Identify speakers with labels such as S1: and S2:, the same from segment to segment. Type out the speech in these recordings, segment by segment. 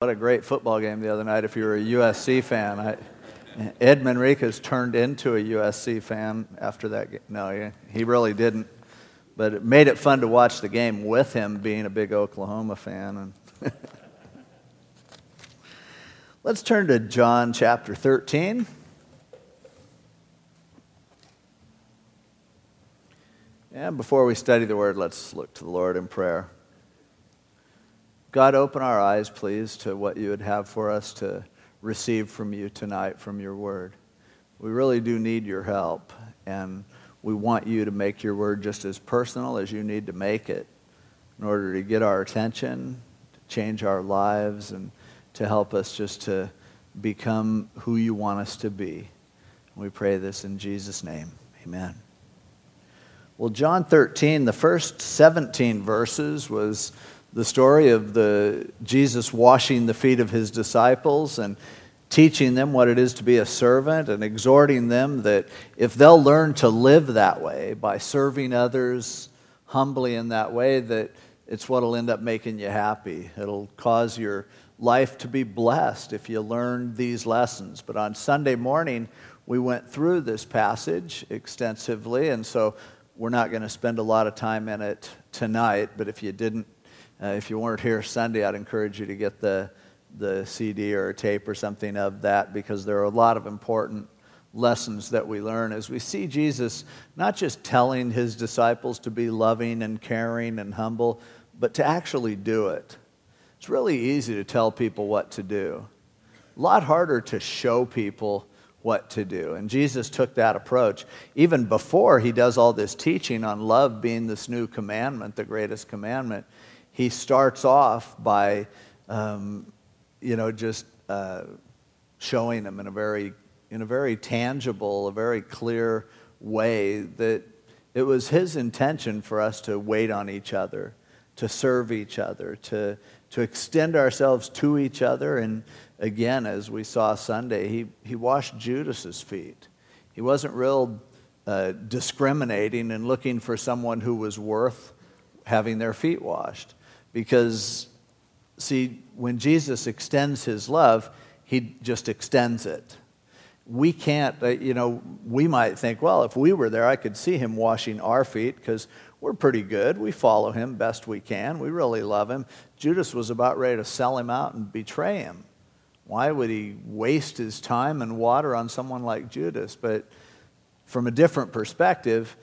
S1: What a great football game the other night if you were a USC fan. I, Ed Manriquez turned into a USC fan after that game. No, he really didn't. But it made it fun to watch the game with him being a big Oklahoma fan. And Let's turn to John chapter 13. And before we study the word, let's look to the Lord in prayer. God, open our eyes, please, to what you would have for us to receive from you tonight from your word. We really do need your help, and we want you to make your word just as personal as you need to make it in order to get our attention, to change our lives, and to help us just to become who you want us to be. We pray this in Jesus' name. Amen. Well, John 13, the first 17 verses was the story of the Jesus washing the feet of his disciples and teaching them what it is to be a servant and exhorting them that if they'll learn to live that way by serving others humbly in that way that it's what'll end up making you happy. It'll cause your life to be blessed if you learn these lessons. But on sunday morning we went through this passage extensively and so we're not going to spend a lot of time in it tonight but if you didn't uh, if you weren't here Sunday, I'd encourage you to get the, the CD or a tape or something of that because there are a lot of important lessons that we learn as we see Jesus not just telling his disciples to be loving and caring and humble, but to actually do it. It's really easy to tell people what to do, a lot harder to show people what to do. And Jesus took that approach. Even before he does all this teaching on love being this new commandment, the greatest commandment, he starts off by, um, you know, just uh, showing them in a very, in a very tangible, a very clear way that it was his intention for us to wait on each other, to serve each other, to, to extend ourselves to each other. And again, as we saw Sunday, he, he washed Judas's feet. He wasn't real uh, discriminating and looking for someone who was worth having their feet washed. Because, see, when Jesus extends his love, he just extends it. We can't, uh, you know, we might think, well, if we were there, I could see him washing our feet because we're pretty good. We follow him best we can. We really love him. Judas was about ready to sell him out and betray him. Why would he waste his time and water on someone like Judas? But from a different perspective,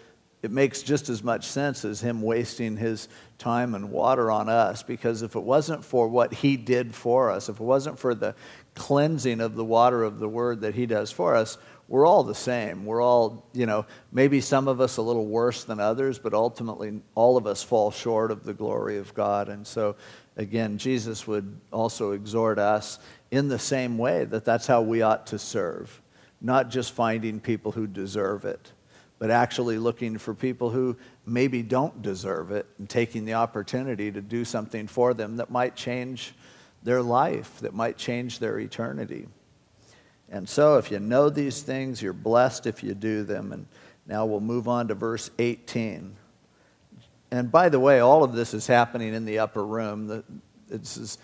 S1: it makes just as much sense as him wasting his time and water on us because if it wasn't for what he did for us, if it wasn't for the cleansing of the water of the word that he does for us, we're all the same. We're all, you know, maybe some of us a little worse than others, but ultimately all of us fall short of the glory of God. And so, again, Jesus would also exhort us in the same way that that's how we ought to serve, not just finding people who deserve it but actually looking for people who maybe don't deserve it and taking the opportunity to do something for them that might change their life, that might change their eternity. And so, if you know these things, you're blessed if you do them. And now we'll move on to verse 18. And by the way, all of this is happening in the upper room. This is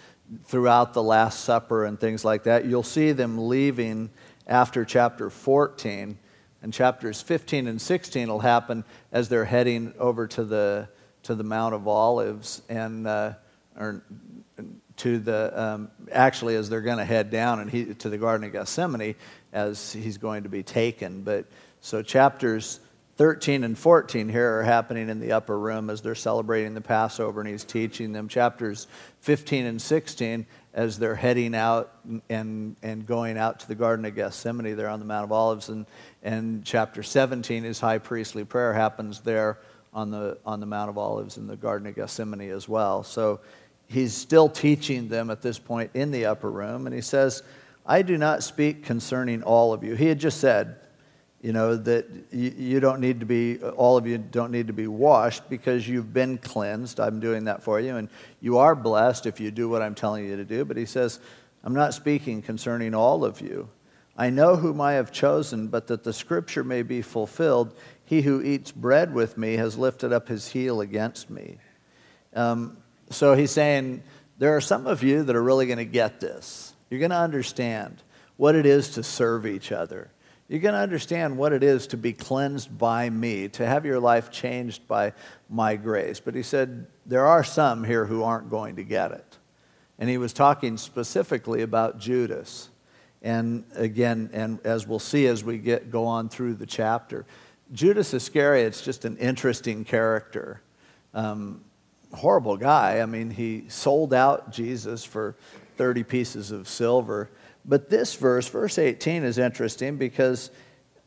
S1: throughout the Last Supper and things like that. You'll see them leaving after chapter 14 and chapters 15 and 16 will happen as they're heading over to the, to the Mount of Olives and uh, or to the um, actually as they're going to head down and he, to the Garden of Gethsemane as he's going to be taken. But so chapters 13 and 14 here are happening in the upper room as they're celebrating the Passover and he's teaching them. Chapters 15 and 16 as they're heading out and, and going out to the Garden of Gethsemane there on the Mount of Olives. And, and chapter 17, his high priestly prayer happens there on the, on the Mount of Olives in the Garden of Gethsemane as well. So he's still teaching them at this point in the upper room. And he says, I do not speak concerning all of you. He had just said, you know, that you, don't need to be, all of you don't need to be washed because you've been cleansed. I'm doing that for you. And you are blessed if you do what I'm telling you to do. But he says, I'm not speaking concerning all of you. I know whom I have chosen, but that the scripture may be fulfilled. He who eats bread with me has lifted up his heel against me. Um, so he's saying, there are some of you that are really going to get this. You're going to understand what it is to serve each other. You're going to understand what it is to be cleansed by me, to have your life changed by my grace. But he said, there are some here who aren't going to get it. And he was talking specifically about Judas. And again, and as we'll see as we get, go on through the chapter, Judas Iscariot's just an interesting character. Um, horrible guy. I mean, he sold out Jesus for 30 pieces of silver. But this verse, verse 18, is interesting because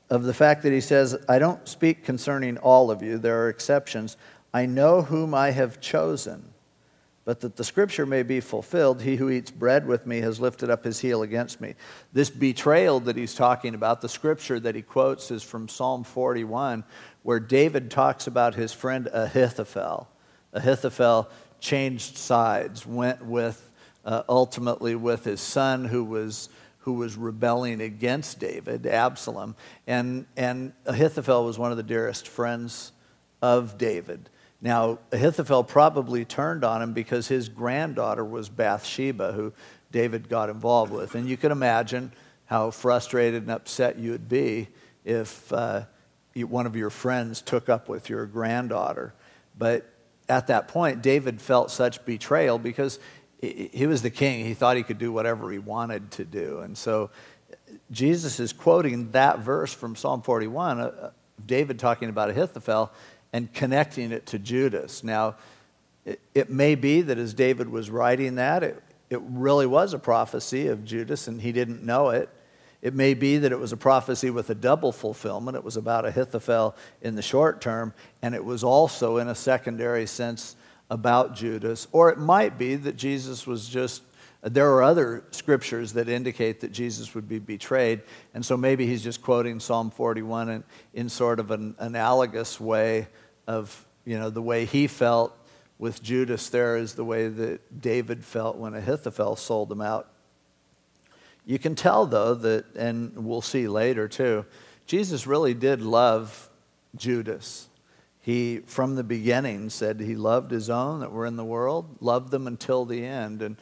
S1: of the fact that he says, I don't speak concerning all of you, there are exceptions. I know whom I have chosen, but that the scripture may be fulfilled, he who eats bread with me has lifted up his heel against me. This betrayal that he's talking about, the scripture that he quotes is from Psalm 41, where David talks about his friend Ahithophel. Ahithophel changed sides, went with uh, ultimately with his son who was who was rebelling against David, Absalom. And, and Ahithophel was one of the dearest friends of David. Now, Ahithophel probably turned on him because his granddaughter was Bathsheba, who David got involved with. And you can imagine how frustrated and upset you would be if uh, one of your friends took up with your granddaughter. But at that point, David felt such betrayal because he was the king. He thought he could do whatever he wanted to do. And so Jesus is quoting that verse from Psalm 41, uh, David talking about Ahithophel, and connecting it to Judas. Now, it, it, may be that as David was writing that, it, it really was a prophecy of Judas and he didn't know it. It may be that it was a prophecy with a double fulfillment. It was about Ahithophel in the short term, and it was also, in a secondary sense, about Judas, or it might be that Jesus was just, there are other scriptures that indicate that Jesus would be betrayed, and so maybe he's just quoting Psalm 41 in, in sort of an analogous way of, you know, the way he felt with Judas there is the way that David felt when Ahithophel sold him out. You can tell, though, that, and we'll see later too, Jesus really did love Judas. He, from the beginning, said he loved his own that were in the world, loved them until the end. And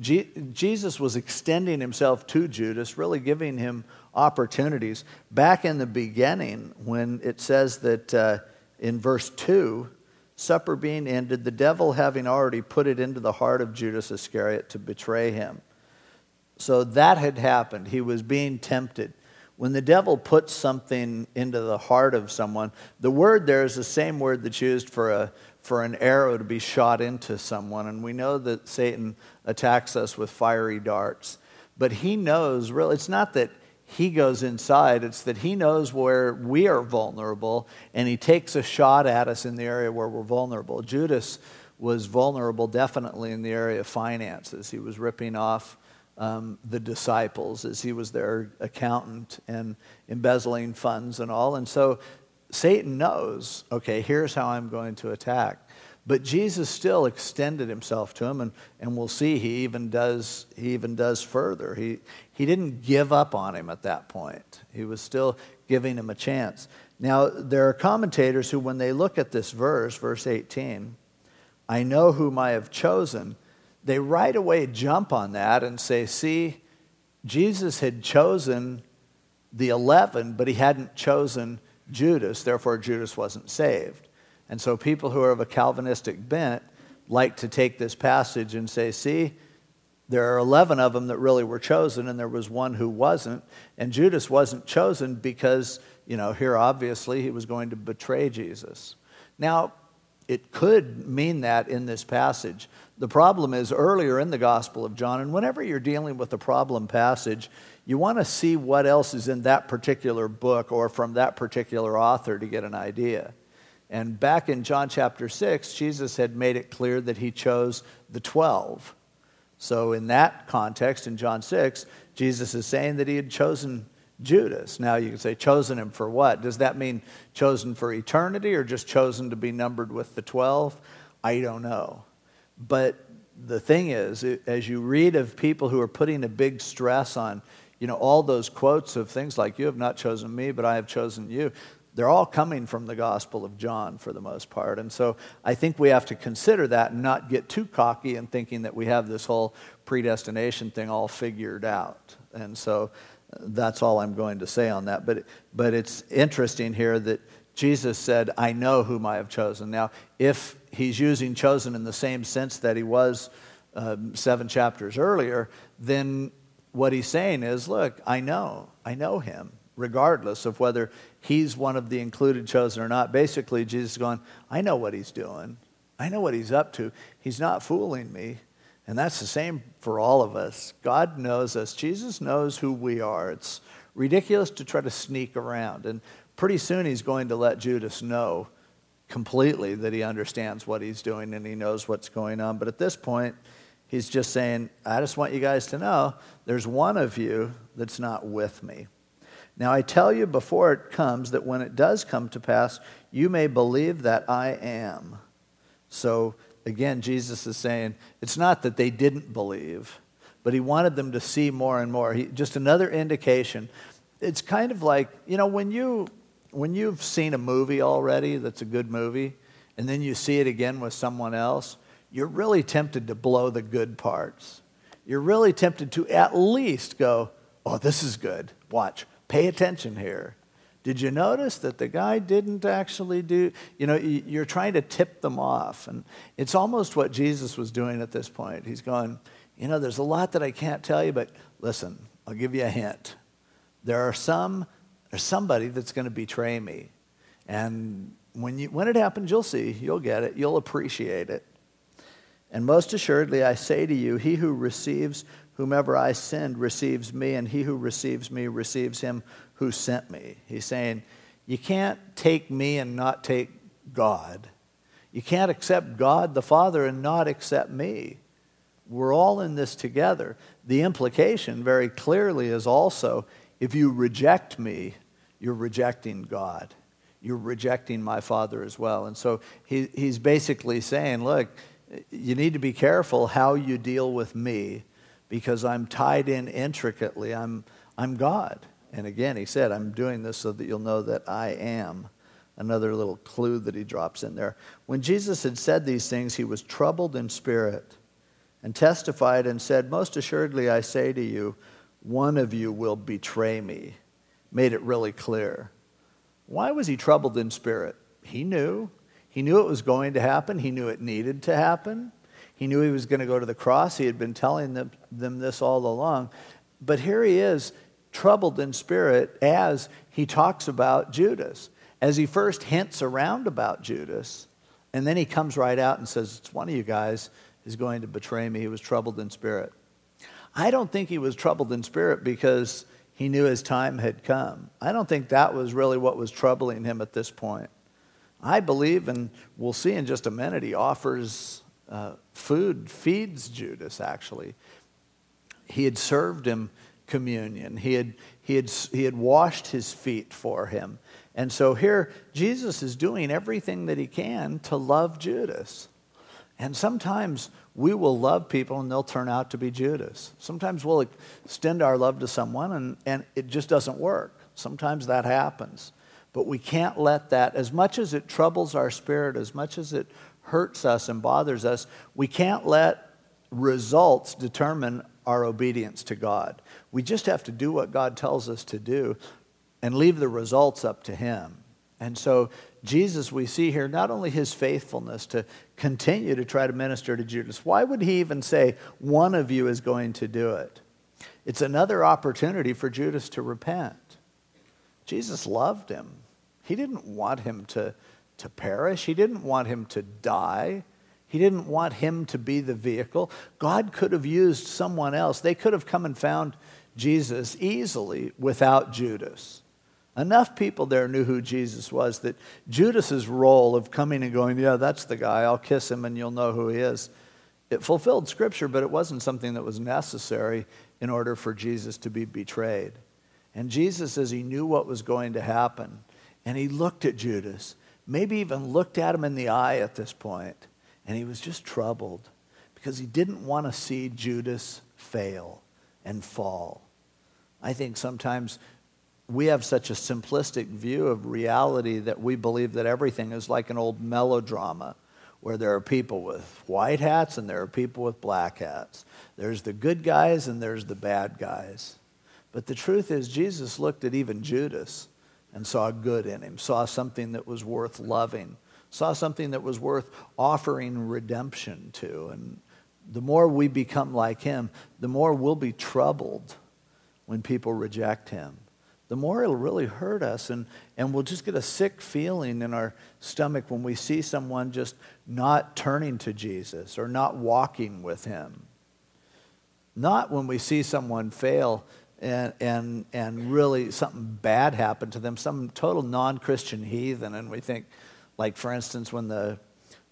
S1: Jesus was extending himself to Judas, really giving him opportunities. Back in the beginning, when it says that uh, in verse 2, supper being ended, the devil having already put it into the heart of Judas Iscariot to betray him. So that had happened. He was being tempted. When the devil puts something into the heart of someone, the word there is the same word that's used for, a, for an arrow to be shot into someone. And we know that Satan attacks us with fiery darts. But he knows, really, it's not that he goes inside, it's that he knows where we are vulnerable and he takes a shot at us in the area where we're vulnerable. Judas was vulnerable definitely in the area of finances. He was ripping off um, the disciples as he was their accountant and embezzling funds and all. And so Satan knows, okay, here's how I'm going to attack. But Jesus still extended himself to him, and, and we'll see he even does he even does further. He he didn't give up on him at that point. He was still giving him a chance. Now there are commentators who, when they look at this verse, verse 18, I know whom I have chosen they right away jump on that and say, see, Jesus had chosen the 11, but he hadn't chosen Judas, therefore, Judas wasn't saved. And so, people who are of a Calvinistic bent like to take this passage and say, see, there are 11 of them that really were chosen, and there was one who wasn't. And Judas wasn't chosen because, you know, here obviously he was going to betray Jesus. Now, it could mean that in this passage. The problem is earlier in the Gospel of John, and whenever you're dealing with a problem passage, you want to see what else is in that particular book or from that particular author to get an idea. And back in John chapter 6, Jesus had made it clear that he chose the 12. So, in that context, in John 6, Jesus is saying that he had chosen Judas. Now you can say, chosen him for what? Does that mean chosen for eternity or just chosen to be numbered with the 12? I don't know. But the thing is, as you read of people who are putting a big stress on, you know, all those quotes of things like, you have not chosen me, but I have chosen you, they're all coming from the Gospel of John for the most part. And so I think we have to consider that and not get too cocky in thinking that we have this whole predestination thing all figured out. And so uh, that's all I'm going to say on that. But, but it's interesting here that Jesus said, I know whom I have chosen. Now, if he's using chosen in the same sense that he was um, seven chapters earlier, then what he's saying is, look, I know, I know him regardless of whether he's one of the included chosen or not. Basically, Jesus is going, I know what he's doing. I know what he's up to. He's not fooling me. And that's the same for all of us. God knows us. Jesus knows who we are. It's ridiculous to try to sneak around. And pretty soon he's going to let Judas know completely that he understands what he's doing and he knows what's going on. But at this point, he's just saying, I just want you guys to know there's one of you that's not with me. Now I tell you before it comes that when it does come to pass, you may believe that I am. So again, Jesus is saying it's not that they didn't believe, but he wanted them to see more and more. He, just another indication. It's kind of like, you know, when, you, when you've seen a movie already that's a good movie, and then you see it again with someone else, you're really tempted to blow the good parts. You're really tempted to at least go, oh, this is good. Watch Pay attention here. Did you notice that the guy didn't actually do, you know, you're trying to tip them off. And it's almost what Jesus was doing at this point. He's going, you know, there's a lot that I can't tell you, but listen, I'll give you a hint. There are some, there's somebody that's going to betray me. And when, you, when it happens, you'll see, you'll get it, you'll appreciate it. And most assuredly, I say to you, he who receives Whomever I send receives me, and he who receives me receives him who sent me. He's saying, You can't take me and not take God. You can't accept God the Father and not accept me. We're all in this together. The implication, very clearly, is also if you reject me, you're rejecting God. You're rejecting my Father as well. And so he, he's basically saying, Look, you need to be careful how you deal with me because I'm tied in intricately. I'm, I'm God. And again, he said, I'm doing this so that you'll know that I am. Another little clue that he drops in there. When Jesus had said these things, he was troubled in spirit and testified and said, Most assuredly, I say to you, one of you will betray me. Made it really clear. Why was he troubled in spirit? He knew. He knew it was going to happen, he knew it needed to happen. He knew he was going to go to the cross. He had been telling them, them this all along. But here he is, troubled in spirit, as he talks about Judas. As he first hints around about Judas, and then he comes right out and says, It's one of you guys is going to betray me. He was troubled in spirit. I don't think he was troubled in spirit because he knew his time had come. I don't think that was really what was troubling him at this point. I believe, and we'll see in just a minute, he offers uh, food feeds Judas, actually. He had served him communion, he had, he, had, he had washed his feet for him. And so here, Jesus is doing everything that he can to love Judas. And sometimes we will love people and they'll turn out to be Judas. Sometimes we'll extend our love to someone and, and it just doesn't work. Sometimes that happens. But we can't let that, as much as it troubles our spirit, as much as it hurts us and bothers us, we can't let results determine our obedience to God. We just have to do what God tells us to do and leave the results up to Him. And so, Jesus, we see here not only his faithfulness to continue to try to minister to Judas, why would he even say, one of you is going to do it? It's another opportunity for Judas to repent. Jesus loved him, he didn't want him to to perish. He didn't want him to die. He didn't want him to be the vehicle. God could have used someone else. They could have come and found Jesus easily without Judas. Enough people there knew who Jesus was that Judas's role of coming and going, yeah, that's the guy, I'll kiss him and you'll know who he is. It fulfilled scripture, but it wasn't something that was necessary in order for Jesus to be betrayed. And Jesus, as he knew what was going to happen, and he looked at Judas maybe even looked at him in the eye at this point, and he was just troubled because he didn't want to see Judas fail and fall. I think sometimes we have such a simplistic view of reality that we believe that everything is like an old melodrama where there are people with white hats and there are people with black hats. There's the good guys and there's the bad guys. But the truth is, Jesus looked at even Judas and saw good in him, saw something that was worth loving, saw something that was worth offering redemption to. And the more we become like him, the more we'll be troubled when people reject him the more it'll really hurt us. And, and we'll just get a sick feeling in our stomach when we see someone just not turning to Jesus or not walking with him. Not when we see someone fail and, and, and really something bad happen to them, some total non Christian heathen. And we think, like, for instance, when the,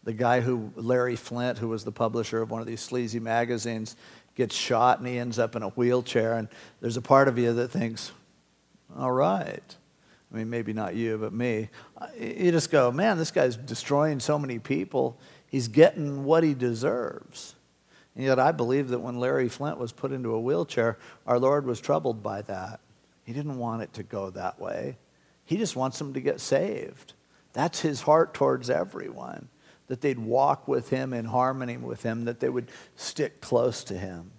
S1: the guy who, Larry Flynt, who was the publisher of one of these sleazy magazines, gets shot and he ends up in a wheelchair. And there's a part of you that thinks, all right. I mean, maybe not you, but me. You just go, man, this guy's destroying so many people. He's getting what he deserves. And yet, I believe that when Larry Flynt was put into a wheelchair, our Lord was troubled by that. He didn't want it to go that way. He just wants them to get saved. That's his heart towards everyone, that they'd walk with him in harmony with him, that they would stick close to him.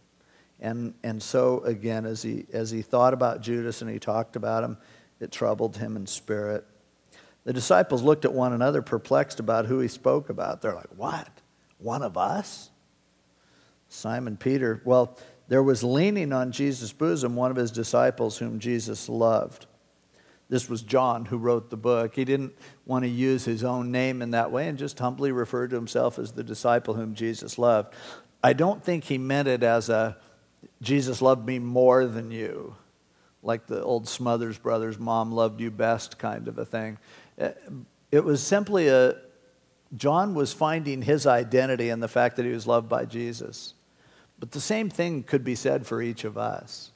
S1: And, and so, again, as he, as he thought about Judas and he talked about him, it troubled him in spirit. The disciples looked at one another, perplexed about who he spoke about. They're like, What? One of us? Simon Peter, well, there was leaning on Jesus' bosom one of his disciples whom Jesus loved. This was John who wrote the book. He didn't want to use his own name in that way and just humbly referred to himself as the disciple whom Jesus loved. I don't think he meant it as a Jesus loved me more than you, like the old Smothers Brothers, mom loved you best kind of a thing. It was simply a, John was finding his identity in the fact that he was loved by Jesus. But the same thing could be said for each of us.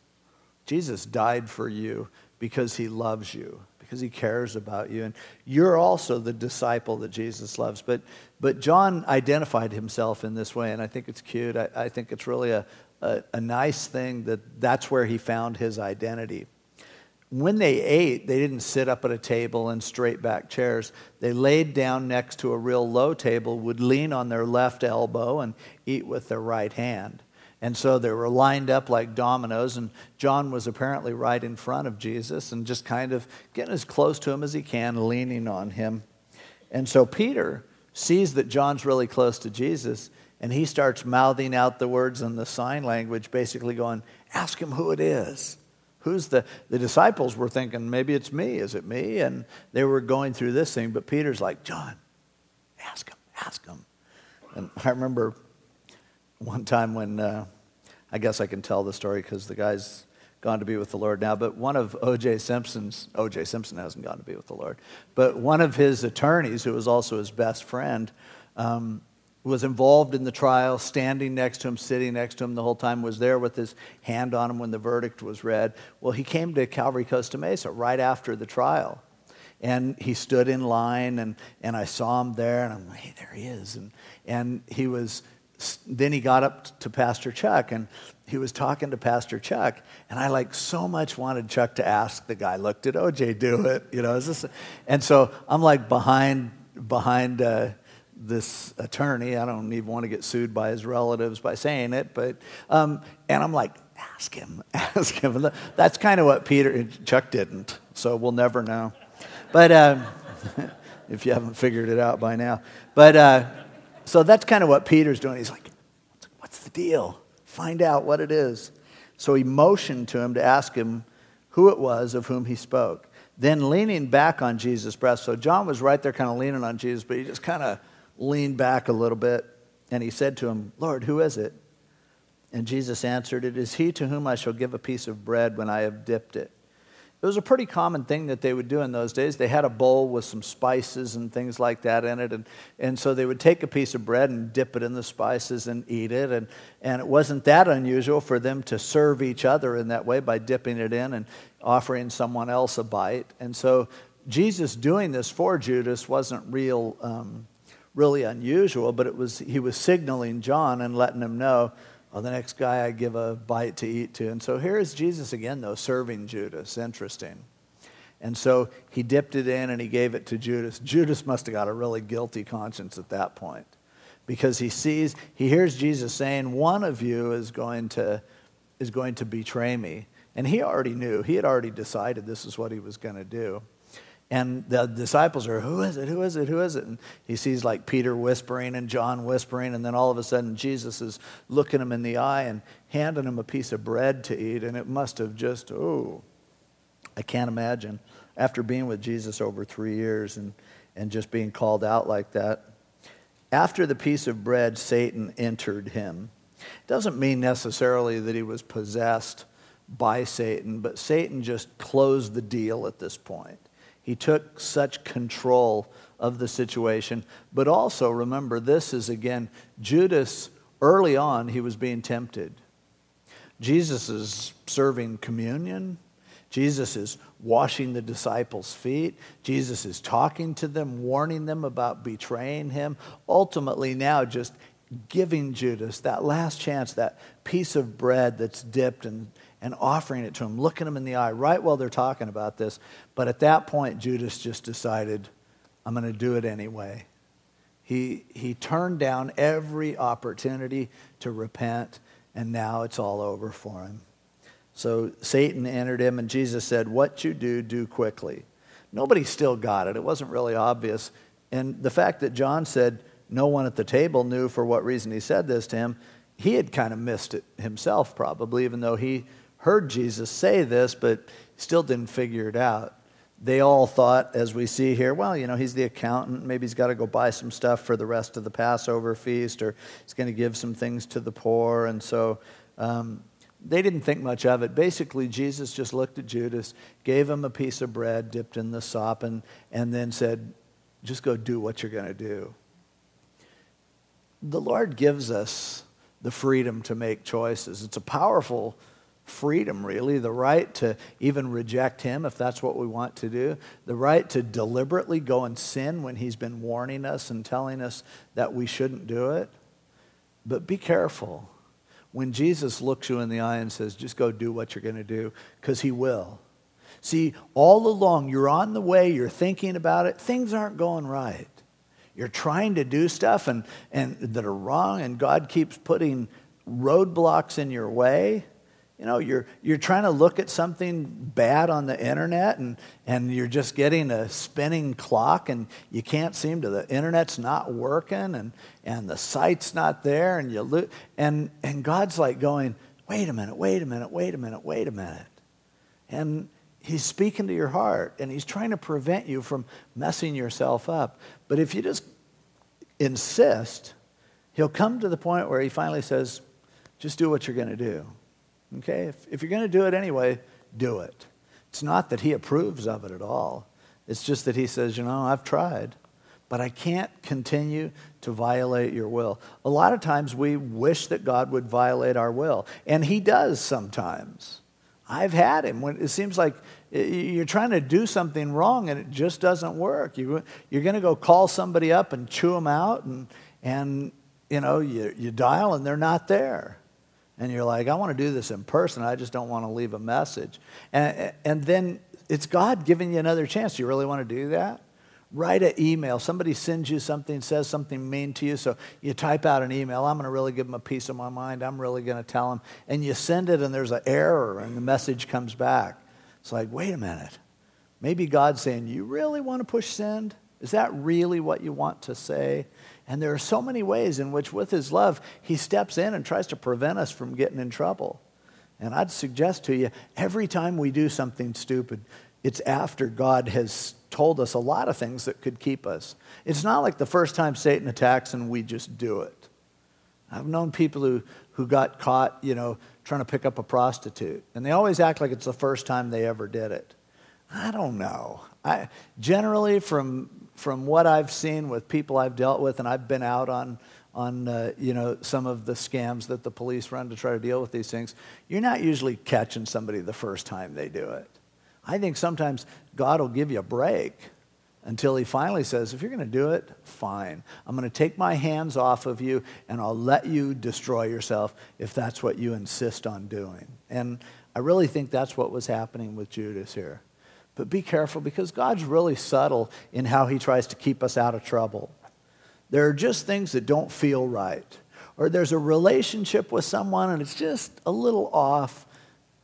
S1: Jesus died for you because he loves you, because he cares about you. And you're also the disciple that Jesus loves. But, but John identified himself in this way, and I think it's cute. I, I think it's really a, a, a nice thing that that's where he found his identity. When they ate, they didn't sit up at a table in straight back chairs. They laid down next to a real low table, would lean on their left elbow, and eat with their right hand. And so they were lined up like dominoes, and John was apparently right in front of Jesus and just kind of getting as close to him as he can, leaning on him. And so Peter sees that John's really close to Jesus, and he starts mouthing out the words in the sign language, basically going, Ask him who it is. Who's the, the disciples were thinking, maybe it's me. Is it me? And they were going through this thing, but Peter's like, John, ask him, ask him. And I remember one time when, uh, I guess I can tell the story because the guy's gone to be with the Lord now, but one of O.J. Simpson's, O.J. Simpson hasn't gone to be with the Lord, but one of his attorneys, who was also his best friend, um, was involved in the trial, standing next to him, sitting next to him the whole time, was there with his hand on him when the verdict was read. Well, he came to Calvary Costa Mesa right after the trial. And he stood in line, and, and I saw him there, and I'm like, hey, there he is. And, and he was, then he got up to Pastor Chuck, and he was talking to Pastor Chuck, and I like so much wanted Chuck to ask the guy, look, did OJ do it? You know, is this? And so I'm like behind, behind, uh, this attorney. I don't even want to get sued by his relatives by saying it, but um, and I'm like, ask him, ask him. That's kind of what Peter Chuck didn't, so we'll never know. But um, if you haven't figured it out by now, but uh, so that's kind of what Peter's doing. He's like, what's the deal? Find out what it is. So he motioned to him to ask him who it was of whom he spoke. Then leaning back on Jesus' breast. So John was right there, kind of leaning on Jesus, but he just kind of leaned back a little bit, and he said to him, Lord, who is it? And Jesus answered, It is he to whom I shall give a piece of bread when I have dipped it. It was a pretty common thing that they would do in those days. They had a bowl with some spices and things like that in it. And, and so they would take a piece of bread and dip it in the spices and eat it. And, and it wasn't that unusual for them to serve each other in that way by dipping it in and offering someone else a bite. And so Jesus doing this for Judas wasn't real. Um, really unusual, but it was, he was signaling John and letting him know, oh, the next guy I give a bite to eat to. And so here is Jesus again, though, serving Judas. Interesting. And so he dipped it in and he gave it to Judas. Judas must have got a really guilty conscience at that point because he sees, he hears Jesus saying, One of you is going to, is going to betray me. And he already knew, he had already decided this is what he was going to do. And the disciples are, Who is it? Who is it? Who is it? And he sees like Peter whispering and John whispering. And then all of a sudden, Jesus is looking him in the eye and handing him a piece of bread to eat. And it must have just, oh, I can't imagine after being with Jesus over three years and, and just being called out like that. After the piece of bread, Satan entered him. It Doesn't mean necessarily that he was possessed by Satan, but Satan just closed the deal at this point. He took such control of the situation. But also, remember, this is again, Judas, early on, he was being tempted. Jesus is serving communion. Jesus is washing the disciples' feet. Jesus is talking to them, warning them about betraying him. Ultimately, now just giving Judas that last chance, that piece of bread that's dipped and, and offering it to him, looking him in the eye right while they're talking about this. But at that point, Judas just decided, I'm going to do it anyway. He, he turned down every opportunity to repent, and now it's all over for him. So Satan entered him, and Jesus said, What you do, do quickly. Nobody still got it. It wasn't really obvious. And the fact that John said no one at the table knew for what reason he said this to him, he had kind of missed it himself, probably, even though he heard Jesus say this, but still didn't figure it out. They all thought, as we see here, well, you know, he's the accountant. Maybe he's got to go buy some stuff for the rest of the Passover feast, or he's going to give some things to the poor. And so um, they didn't think much of it. Basically, Jesus just looked at Judas, gave him a piece of bread dipped in the sop, and, and then said, Just go do what you're going to do. The Lord gives us the freedom to make choices. It's a powerful freedom, really, the right to even reject Him if that's what we want to do, the right to deliberately go and sin when He's been warning us and telling us that we shouldn't do it. But be careful when Jesus looks you in the eye and says, just go do what you're going to do, because he will. See, all along, you're on the way, you're thinking about it, things aren't going right. You're trying to do stuff and, and that are wrong, and God keeps putting roadblocks in your way. You know, you're, you're trying to look at something bad on the internet and, and you're just getting a spinning clock and you can't seem to, the internet's not working and, and the site's not there and you lo- and, and God's like going, wait a minute, wait a minute, wait a minute, wait a minute. And he's speaking to your heart and he's trying to prevent you from messing yourself up. But if you just insist, he'll come to the point where he finally says, just do what you're going to do. Okay? If, if you're going to do it anyway, do it. It's not that he approves of it at all. It's just that he says, you know, I've tried, but I can't continue to violate your will. A lot of times we wish that God would violate our will, and he does sometimes. I've had him when it seems like you're trying to do something wrong and it just doesn't work. You, you're going to go call somebody up and chew them out, and, and you know, you, you dial and they're not there and you're like, I want to do this in person. I just don't want to leave a message. And, and then it's God giving you another chance. Do you really want to do that? Write an email. Somebody sends you something, says something mean to you, so you type out an email. I'm going to really give them a piece of my mind. I'm really going to tell them. And you send it, and there's an error, and the message comes back. It's like, wait a minute. Maybe God's saying, You really want to push send? Is that really what you want to say? And there are so many ways in which, with his love, he steps in and tries to prevent us from getting in trouble. And I'd suggest to you every time we do something stupid, it's after God has told us a lot of things that could keep us. It's not like the first time Satan attacks and we just do it. I've known people who, who got caught, you know, trying to pick up a prostitute, and they always act like it's the first time they ever did it. I don't know. I, generally, from from what I've seen with people I've dealt with, and I've been out on, on uh, you know, some of the scams that the police run to try to deal with these things, you're not usually catching somebody the first time they do it. I think sometimes God will give you a break until he finally says, if you're going to do it, fine. I'm going to take my hands off of you and I'll let you destroy yourself if that's what you insist on doing. And I really think that's what was happening with Judas here. But be careful because God's really subtle in how he tries to keep us out of trouble. There are just things that don't feel right. Or there's a relationship with someone and it's just a little off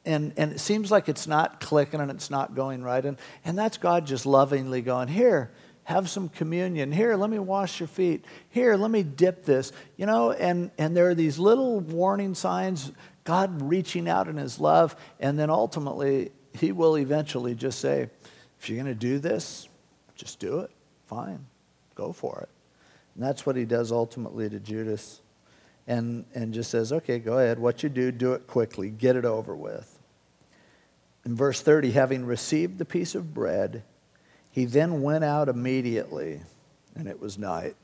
S1: and, and it seems like it's not clicking and it's not going right. And, and that's God just lovingly going, Here, have some communion. Here, let me wash your feet. Here, let me dip this. You know, and, and there are these little warning signs, God reaching out in his love, and then ultimately, he will eventually just say, If you're going to do this, just do it. Fine, go for it. And that's what he does ultimately to Judas. And, and just says, okay, go ahead. What you do, do it quickly. Get it over with. In verse 30, having received the piece of bread, he then went out immediately, and it was night.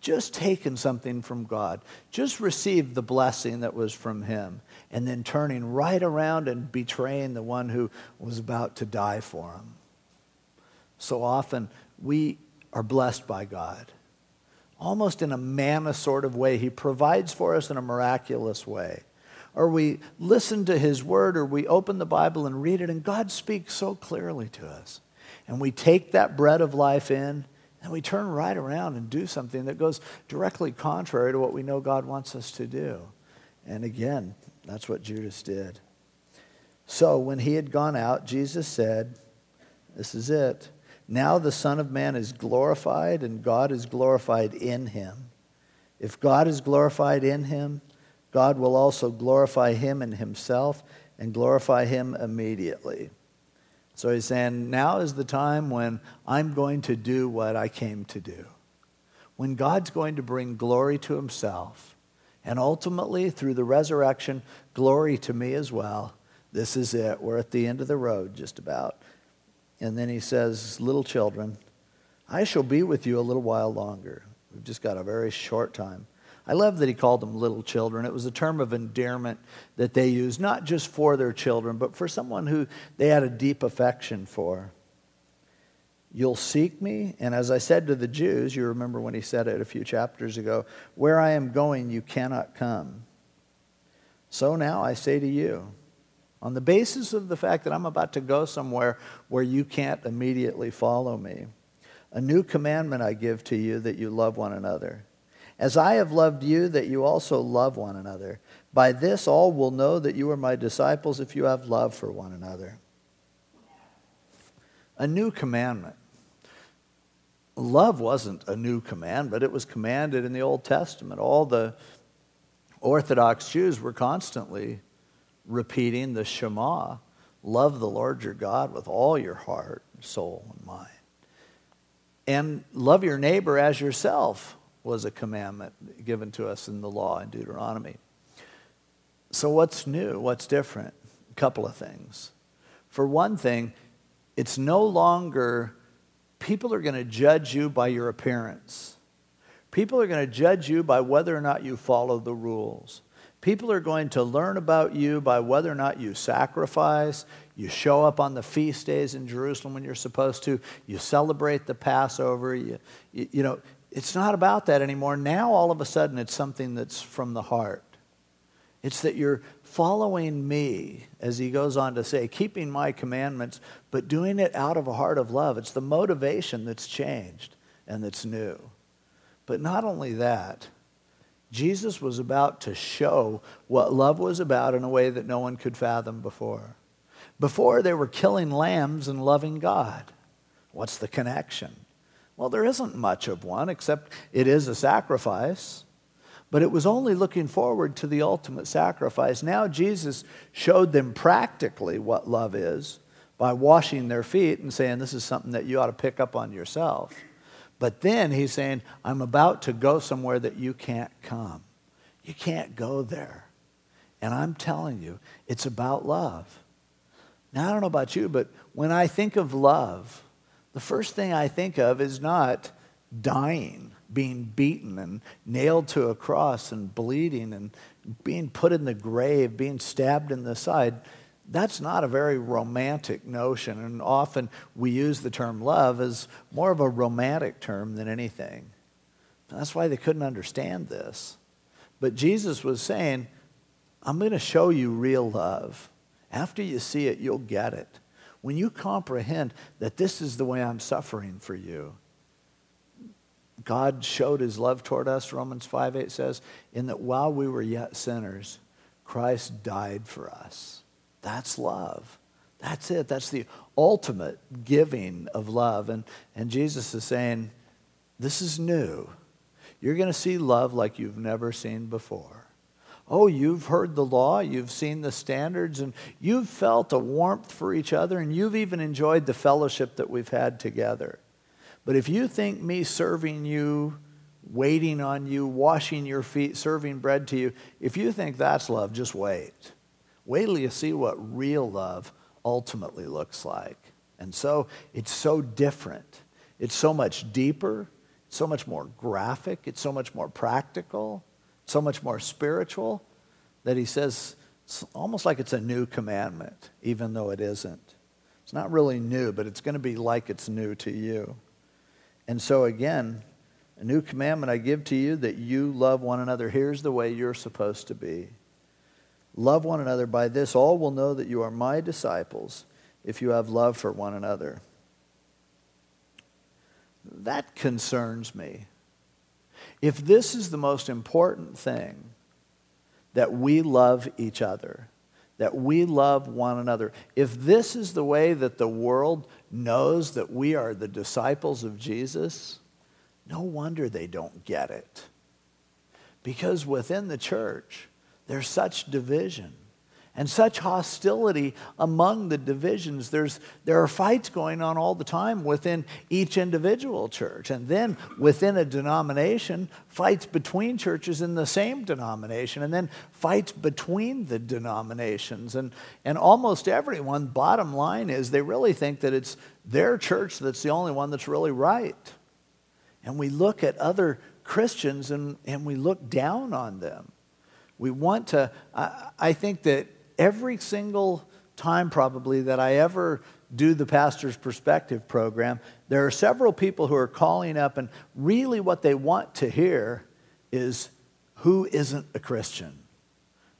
S1: Just taken something from God, just received the blessing that was from him, and then turning right around and betraying the one who was about to die for him. So often we are blessed by God, almost in a manna sort of way. He provides for us in a miraculous way or we listen to his word, or we open the Bible and read it, and God speaks so clearly to us. And we take that bread of life in, and we turn right around and do something that goes directly contrary to what we know God wants us to do. And again, that's what Judas did. So when he had gone out, Jesus said, This is it. Now the Son of Man is glorified, and God is glorified in him. If God is glorified in him, God will also glorify him in himself and glorify him immediately. So he's saying, now is the time when I'm going to do what I came to do. When God's going to bring glory to himself, and ultimately, through the resurrection, glory to me as well. This is it. We're at the end of the road, just about. And then he says, Little children, I shall be with you a little while longer. We've just got a very short time. I love that he called them little children. It was a term of endearment that they used, not just for their children, but for someone who they had a deep affection for. You'll seek me, and as I said to the Jews, you remember when he said it a few chapters ago, where I am going, you cannot come. So now I say to you, on the basis of the fact that I'm about to go somewhere where you can't immediately follow me, a new commandment I give to you that you love one another. As I have loved you, that you also love one another. By this, all will know that you are my disciples if you have love for one another. A new commandment. Love wasn't a new command, but it was commanded in the Old Testament. All the Orthodox Jews were constantly repeating the Shema love the Lord your God with all your heart, soul, and mind. And love your neighbor as yourself was a commandment given to us in the law in Deuteronomy. So, what's new? What's different? A couple of things. For one thing, it's no longer people are going to judge you by your appearance. People are going to judge you by whether or not you follow the rules. People are going to learn about you by whether or not you sacrifice, you show up on the feast days in Jerusalem when you're supposed to, you celebrate the Passover, you, you, you know, it's not about that anymore. Now, all of a sudden, it's something that's from the heart. It's that you're following me, as he goes on to say, keeping my commandments, but doing it out of a heart of love. It's the motivation that's changed and that's new. But not only that, Jesus was about to show what love was about in a way that no one could fathom before. Before, they were killing lambs and loving God. What's the connection? Well, there isn't much of one, except it is a sacrifice. But it was only looking forward to the ultimate sacrifice. Now, Jesus showed them practically what love is by washing their feet and saying, This is something that you ought to pick up on yourself. But then he's saying, I'm about to go somewhere that you can't come. You can't go there. And I'm telling you, it's about love. Now, I don't know about you, but when I think of love, the first thing I think of is not dying, being beaten and nailed to a cross and bleeding and being put in the grave, being stabbed in the side. That's not a very romantic notion. And often we use the term love as more of a romantic term than anything. That's why they couldn't understand this. But Jesus was saying, I'm going to show you real love. After you see it, you'll get it. When you comprehend that this is the way I'm suffering for you, God showed his love toward us, Romans 5 8 says, in that while we were yet sinners, Christ died for us. That's love. That's it. That's the ultimate giving of love. And, and Jesus is saying, This is new. You're going to see love like you've never seen before. Oh, you've heard the law, you've seen the standards, and you've felt a warmth for each other, and you've even enjoyed the fellowship that we've had together. But if you think me serving you, waiting on you, washing your feet, serving bread to you, if you think that's love, just wait. Wait till you see what real love ultimately looks like. And so it's so different. It's so much deeper, so much more graphic, it's so much more practical, so much more spiritual that he says it's almost like it's a new commandment, even though it isn't. It's not really new, but it's going to be like it's new to you. And so, again, a new commandment I give to you that you love one another. Here's the way you're supposed to be love one another. By this, all will know that you are my disciples if you have love for one another. That concerns me. If this is the most important thing, that we love each other, that we love one another, if this is the way that the world knows that we are the disciples of Jesus, no wonder they don't get it. Because within the church, there's such division and such hostility among the divisions. There's, there are fights going on all the time within each individual church. And then within a denomination, fights between churches in the same denomination, and then fights between the denominations. And, and almost everyone, bottom line is, they really think that it's their church that's the only one that's really right. And we look at other Christians and, and we look down on them. We want to, I, I think that every single time probably that I ever do the pastor's perspective program, there are several people who are calling up, and really what they want to hear is who isn't a Christian?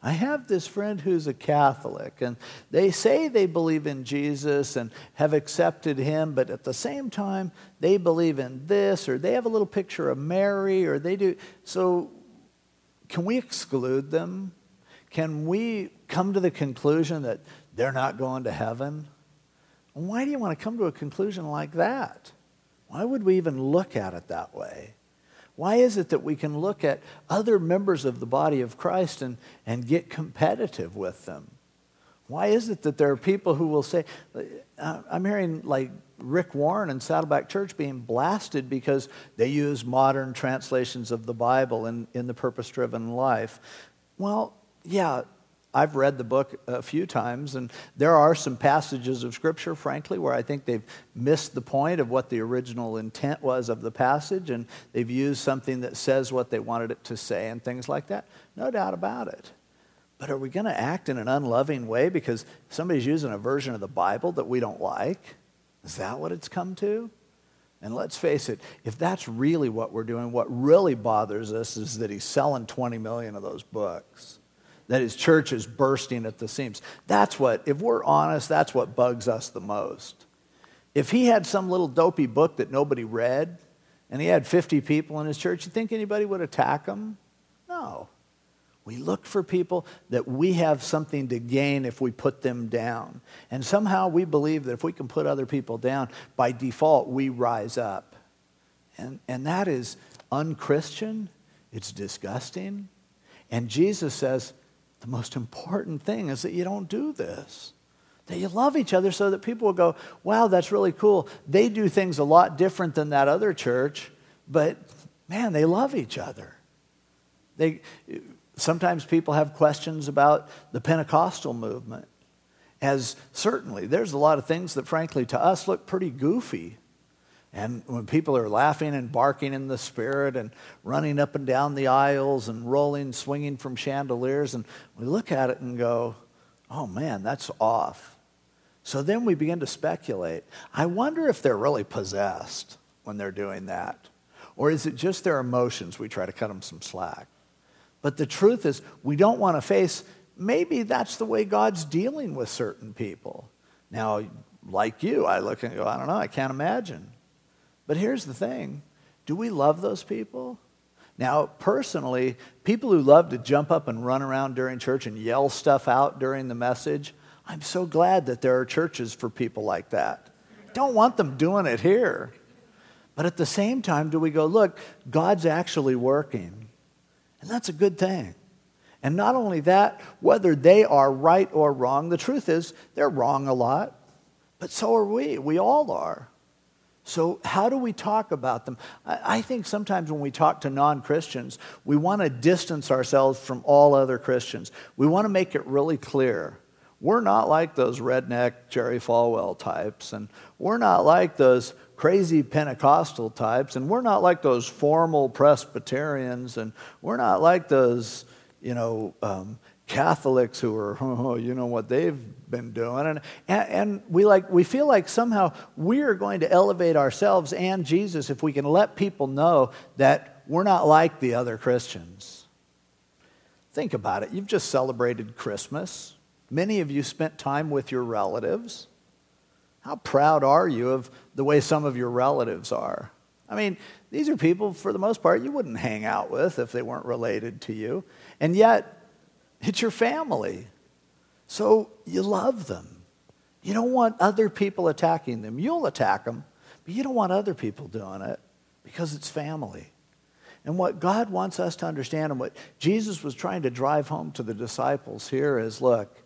S1: I have this friend who's a Catholic, and they say they believe in Jesus and have accepted him, but at the same time, they believe in this, or they have a little picture of Mary, or they do. So, can we exclude them? Can we come to the conclusion that they're not going to heaven? Why do you want to come to a conclusion like that? Why would we even look at it that way? Why is it that we can look at other members of the body of Christ and, and get competitive with them? Why is it that there are people who will say, uh, I'm hearing like Rick Warren and Saddleback Church being blasted because they use modern translations of the Bible in, in the purpose driven life? Well, yeah, I've read the book a few times, and there are some passages of Scripture, frankly, where I think they've missed the point of what the original intent was of the passage, and they've used something that says what they wanted it to say and things like that. No doubt about it. But are we going to act in an unloving way because somebody's using a version of the Bible that we don't like? Is that what it's come to? And let's face it, if that's really what we're doing, what really bothers us is that he's selling 20 million of those books that his church is bursting at the seams. That's what, if we're honest, that's what bugs us the most. If he had some little dopey book that nobody read and he had 50 people in his church, you think anybody would attack him? No. We look for people that we have something to gain if we put them down. And somehow we believe that if we can put other people down, by default, we rise up. And, and that is unchristian, it's disgusting. And Jesus says, the most important thing is that you don't do this. That you love each other so that people will go, wow, that's really cool. They do things a lot different than that other church, but man, they love each other. They, sometimes people have questions about the Pentecostal movement, as certainly there's a lot of things that, frankly, to us look pretty goofy and when people are laughing and barking in the spirit and running up and down the aisles and rolling, swinging from chandeliers, and we look at it and go, oh man, that's off. So then we begin to speculate. I wonder if they're really possessed when they're doing that. Or is it just their emotions? We try to cut them some slack. But the truth is, we don't want to face maybe that's the way God's dealing with certain people. Now, like you, I look and go, I don't know, I can't imagine. But here's the thing do we love those people? Now, personally, people who love to jump up and run around during church and yell stuff out during the message, I'm so glad that there are churches for people like that. Don't want them doing it here. But at the same time, do we go, look, God's actually working. And that's a good thing. And not only that, whether they are right or wrong, the truth is they're wrong a lot, but so are we. We all are. So, how do we talk about them? I think sometimes when we talk to non Christians, we want to distance ourselves from all other Christians. We want to make it really clear. We're not like those redneck Jerry Falwell types, and we're not like those crazy Pentecostal types, and we're not like those formal Presbyterians, and we're not like those, you know, um, Catholics who are, oh, you know what they've been doing. And, and, we, like, we feel like somehow we are going to elevate ourselves and Jesus if we can let people know that we're not like the other Christians. Think about it. You've just celebrated Christmas. Many of you spent time with your relatives. How proud are you of the way some of your relatives are? I mean, these are people, for the most part, you wouldn't hang out with if they weren't related to you. And yet, it's your family. So you love them. You don't want other people attacking them. You'll attack them, but you don't want other people doing it because it's family. And what God wants us to understand and what Jesus was trying to drive home to the disciples here is look,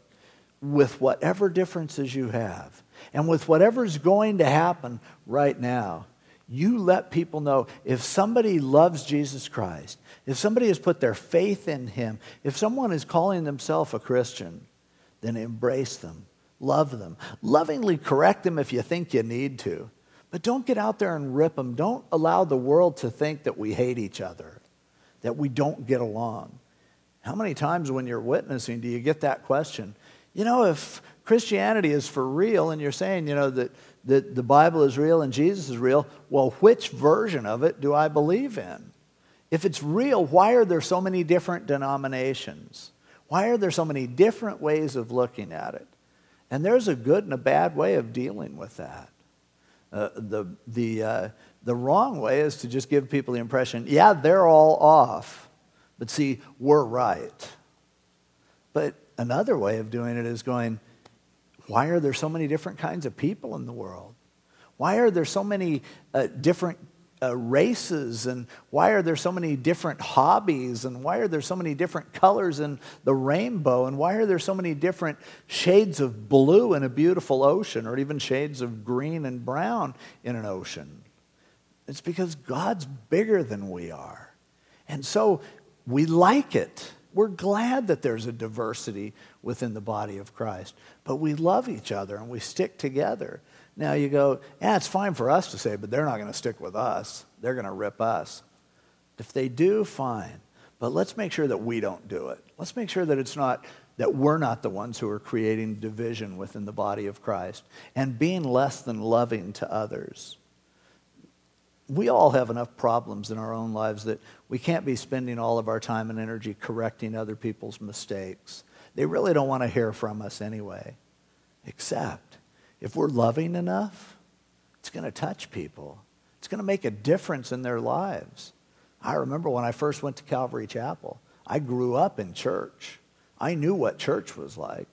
S1: with whatever differences you have and with whatever's going to happen right now, you let people know if somebody loves Jesus Christ, if somebody has put their faith in him, if someone is calling themselves a Christian, then embrace them, love them, lovingly correct them if you think you need to. But don't get out there and rip them. Don't allow the world to think that we hate each other, that we don't get along. How many times when you're witnessing do you get that question? You know, if Christianity is for real and you're saying, you know, that that the Bible is real and Jesus is real, well, which version of it do I believe in? If it's real, why are there so many different denominations? Why are there so many different ways of looking at it? And there's a good and a bad way of dealing with that. Uh, the, the, uh, the wrong way is to just give people the impression, yeah, they're all off, but see, we're right. But another way of doing it is going, why are there so many different kinds of people in the world? Why are there so many uh, different uh, races and why are there so many different hobbies and why are there so many different colors in the rainbow and why are there so many different shades of blue in a beautiful ocean or even shades of green and brown in an ocean? It's because god's bigger than we are. And so we like it we're glad that there's a diversity within the body of Christ, but we love each other and we stick together. Now you go, yeah, it's fine for us to say, but they're not going to stick with us. They're going to rip us. If they do, fine. But let's make sure that we don't do it. Let's make sure that it's not that we're not the ones who are creating division within the body of Christ and being less than loving to others we all have enough problems in our own lives that we can't be spending all of our time and energy correcting other people's mistakes. They really don't want to hear from us anyway. Except if we're loving enough, it's going to touch people. It's going to make a difference in their lives. I remember when I first went to Calvary Chapel, I grew up in church. I knew what church was like.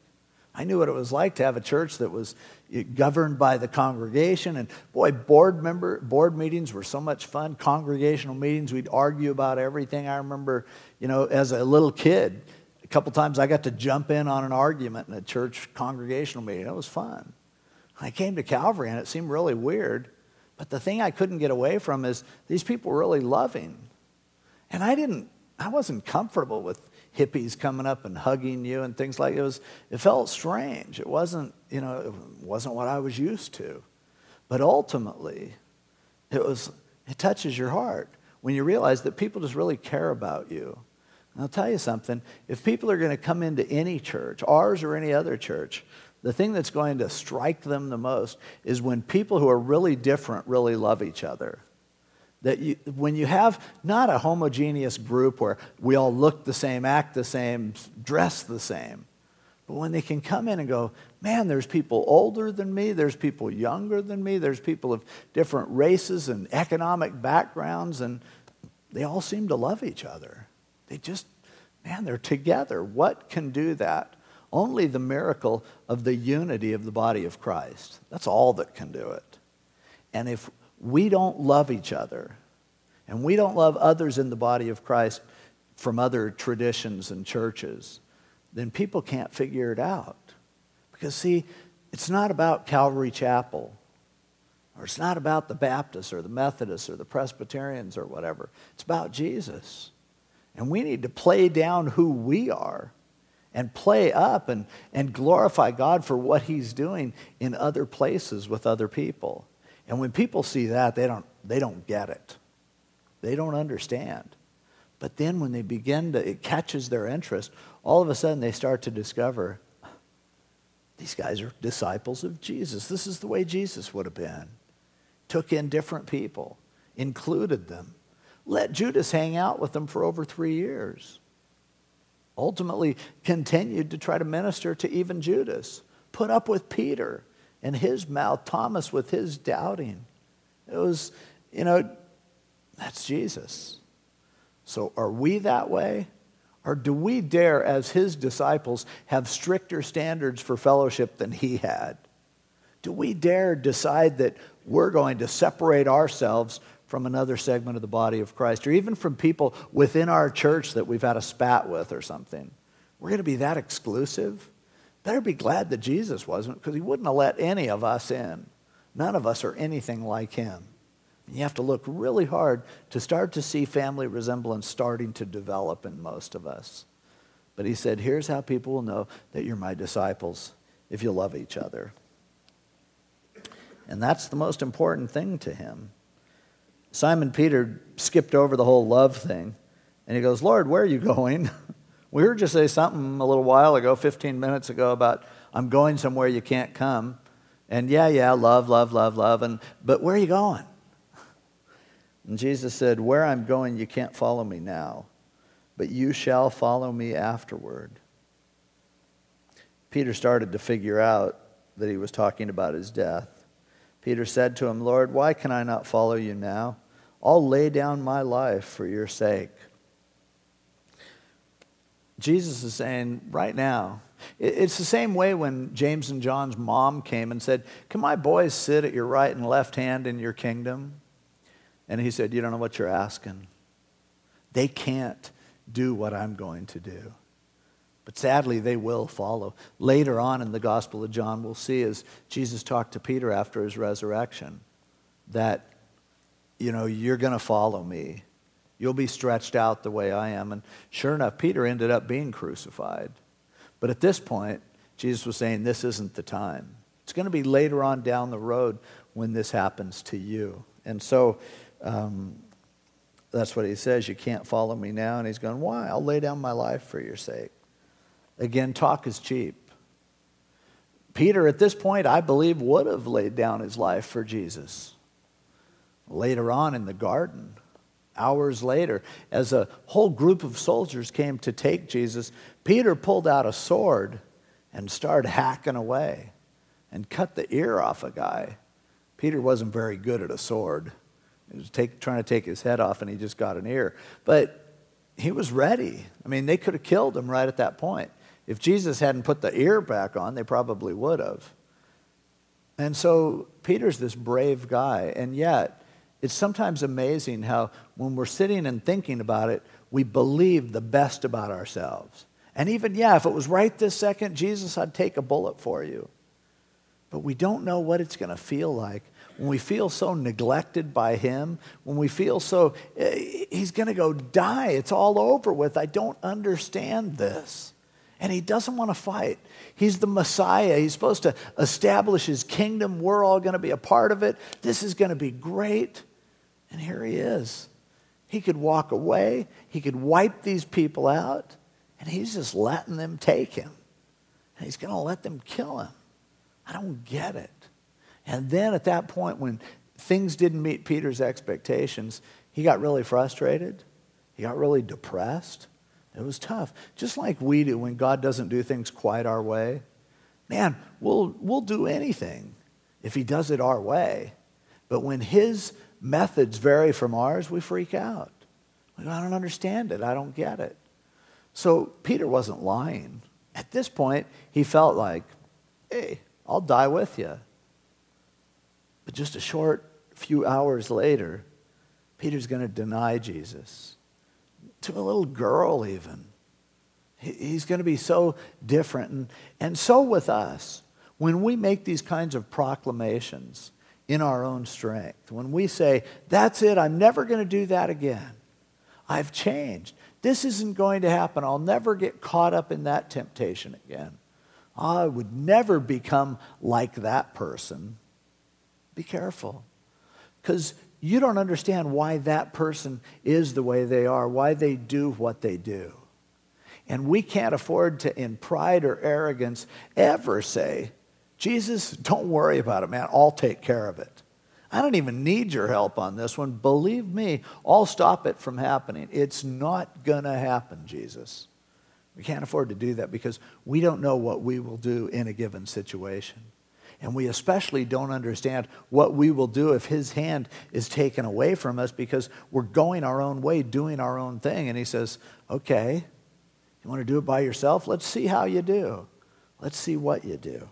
S1: I knew what it was like to have a church that was eh, governed by the congregation. And boy, board member board meetings were so much fun. Congregational meetings, we'd argue about everything. I remember, you know, as a little kid, a couple times I got to jump in on an argument in a church congregational meeting. It was fun. I came to Calvary and it seemed really weird. But the thing I couldn't get away from is these people were really loving. And I didn't, I wasn't comfortable with hippies coming up and hugging you and things like it was it felt strange. It wasn't you know it wasn't what i was used to. But ultimately it was it touches your heart when you realize that people just really care about you. And i'll tell you something if people are going to come into any church ours or any other church the thing that's going to strike them the most is when people who are really different really love each other that you, when you have not a homogeneous group where we all look the same, act the same, dress the same, But when they can come in and go, man, there's people older than me, there's people younger than me, there's people of different races and economic backgrounds, and they all seem to love each other. They just, man, they're together. What can do that? Only the miracle of the unity of the body of Christ. That's all that can do it. And if we don't love each other, and we don't love others in the body of Christ from other traditions and churches, then people can't figure it out. Because, see, it's not about Calvary Chapel, or it's not about the Baptists or the Methodists or the Presbyterians or whatever. It's about Jesus. And we need to play down who we are and play up and, and glorify God for what He's doing in other places with other people. And when people see that, they don't, they don't get it. They don't understand. But then when they begin to, it catches their interest, all of a sudden they start to discover these guys are disciples of Jesus. This is the way Jesus would have been. Took in different people, included them, let Judas hang out with them for over three years. Ultimately, continued to try to minister to even Judas, put up with Peter and his mouth, Thomas with his doubting. It was, you know, that's Jesus. So are we that way? Or do we dare, as his disciples, have stricter standards for fellowship than he had? Do we dare decide that we're going to separate ourselves from another segment of the body of Christ, or even from people within our church that we've had a spat with or something? We're going to be that exclusive? Better be glad that Jesus wasn't, because he wouldn't have let any of us in. None of us are anything like him. You have to look really hard to start to see family resemblance starting to develop in most of us. But he said, Here's how people will know that you're my disciples if you love each other. And that's the most important thing to him. Simon Peter skipped over the whole love thing. And he goes, Lord, where are you going? We heard you say something a little while ago, 15 minutes ago, about I'm going somewhere you can't come. And yeah, yeah, love, love, love, love. And, but where are you going? And Jesus said, Where I'm going, you can't follow me now, but you shall follow me afterward. Peter started to figure out that he was talking about his death. Peter said to him, Lord, why can I not follow you now? I'll lay down my life for your sake. Jesus is saying, right now, it's the same way when James and John's mom came and said, Can my boys sit at your right and left hand in your kingdom? And he said, You don't know what you're asking. They can't do what I'm going to do. But sadly, they will follow. Later on in the Gospel of John, we'll see as Jesus talked to Peter after his resurrection that, you know, you're going to follow me. You'll be stretched out the way I am. And sure enough, Peter ended up being crucified. But at this point, Jesus was saying, This isn't the time. It's going to be later on down the road when this happens to you. And so, um, that's what he says. You can't follow me now. And he's going, Why? I'll lay down my life for your sake. Again, talk is cheap. Peter, at this point, I believe, would have laid down his life for Jesus. Later on in the garden, hours later, as a whole group of soldiers came to take Jesus, Peter pulled out a sword and started hacking away and cut the ear off a guy. Peter wasn't very good at a sword. He was take, trying to take his head off and he just got an ear. But he was ready. I mean, they could have killed him right at that point. If Jesus hadn't put the ear back on, they probably would have. And so Peter's this brave guy, and yet it's sometimes amazing how when we're sitting and thinking about it, we believe the best about ourselves. And even, yeah, if it was right this second, Jesus, I'd take a bullet for you. But we don't know what it's going to feel like when we feel so neglected by Him, when we feel so, eh, He's going to go die. It's all over with. I don't understand this. And He doesn't want to fight. He's the Messiah. He's supposed to establish His kingdom. We're all going to be a part of it. This is going to be great. And here He is. He could walk away, He could wipe these people out, and He's just letting them take Him. And He's going to let them kill Him. I don't get it. And then at that point, when things didn't meet Peter's expectations, he got really frustrated. He got really depressed. It was tough. Just like we do when God doesn't do things quite our way. Man, we'll, we'll do anything if He does it our way. But when His methods vary from ours, we freak out. I don't understand it. I don't get it. So Peter wasn't lying. At this point, he felt like, hey, I'll die with you. But just a short few hours later, Peter's going to deny Jesus to a little girl, even. He's going to be so different. And, and so with us, when we make these kinds of proclamations in our own strength, when we say, That's it, I'm never going to do that again, I've changed. This isn't going to happen. I'll never get caught up in that temptation again. I would never become like that person. Be careful. Because you don't understand why that person is the way they are, why they do what they do. And we can't afford to, in pride or arrogance, ever say, Jesus, don't worry about it, man. I'll take care of it. I don't even need your help on this one. Believe me, I'll stop it from happening. It's not going to happen, Jesus. We can't afford to do that because we don't know what we will do in a given situation. And we especially don't understand what we will do if his hand is taken away from us because we're going our own way, doing our own thing. And he says, Okay, you want to do it by yourself? Let's see how you do. Let's see what you do.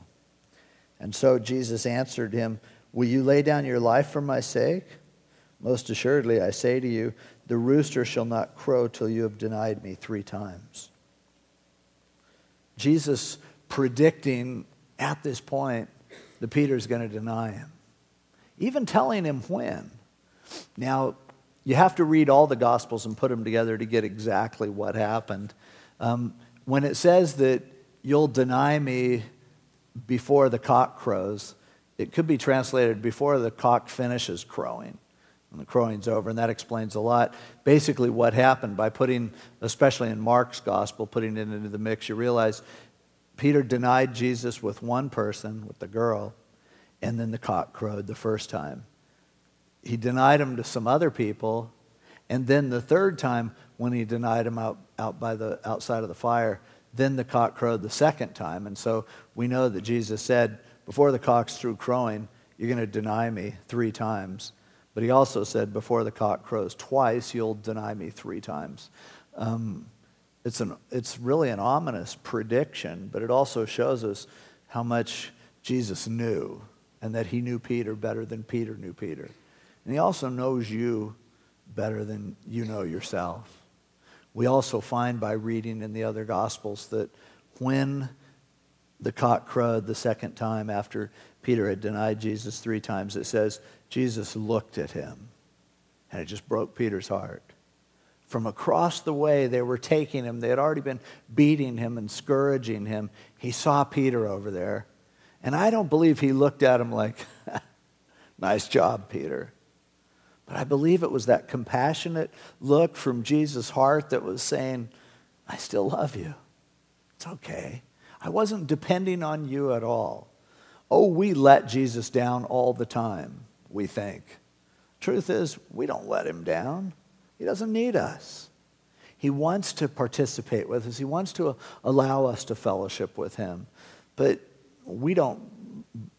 S1: And so Jesus answered him, Will you lay down your life for my sake? Most assuredly, I say to you, the rooster shall not crow till you have denied me three times. Jesus predicting at this point that Peter's going to deny him, even telling him when. Now, you have to read all the Gospels and put them together to get exactly what happened. Um, when it says that you'll deny me before the cock crows, it could be translated before the cock finishes crowing. And the crowing's over, and that explains a lot. Basically, what happened by putting, especially in Mark's gospel, putting it into the mix, you realize Peter denied Jesus with one person, with the girl, and then the cock crowed the first time. He denied him to some other people, and then the third time, when he denied him out, out by the outside of the fire, then the cock crowed the second time. And so we know that Jesus said, before the cock's through crowing, you're going to deny me three times. But he also said, before the cock crows twice, you'll deny me three times. Um, it's, an, it's really an ominous prediction, but it also shows us how much Jesus knew and that he knew Peter better than Peter knew Peter. And he also knows you better than you know yourself. We also find by reading in the other Gospels that when the cock crowed the second time after Peter had denied Jesus three times. It says, Jesus looked at him, and it just broke Peter's heart. From across the way, they were taking him. They had already been beating him and scourging him. He saw Peter over there. And I don't believe he looked at him like, nice job, Peter. But I believe it was that compassionate look from Jesus' heart that was saying, I still love you. It's okay. I wasn't depending on you at all. Oh, we let Jesus down all the time, we think. Truth is, we don't let him down. He doesn't need us. He wants to participate with us, he wants to uh, allow us to fellowship with him. But we don't,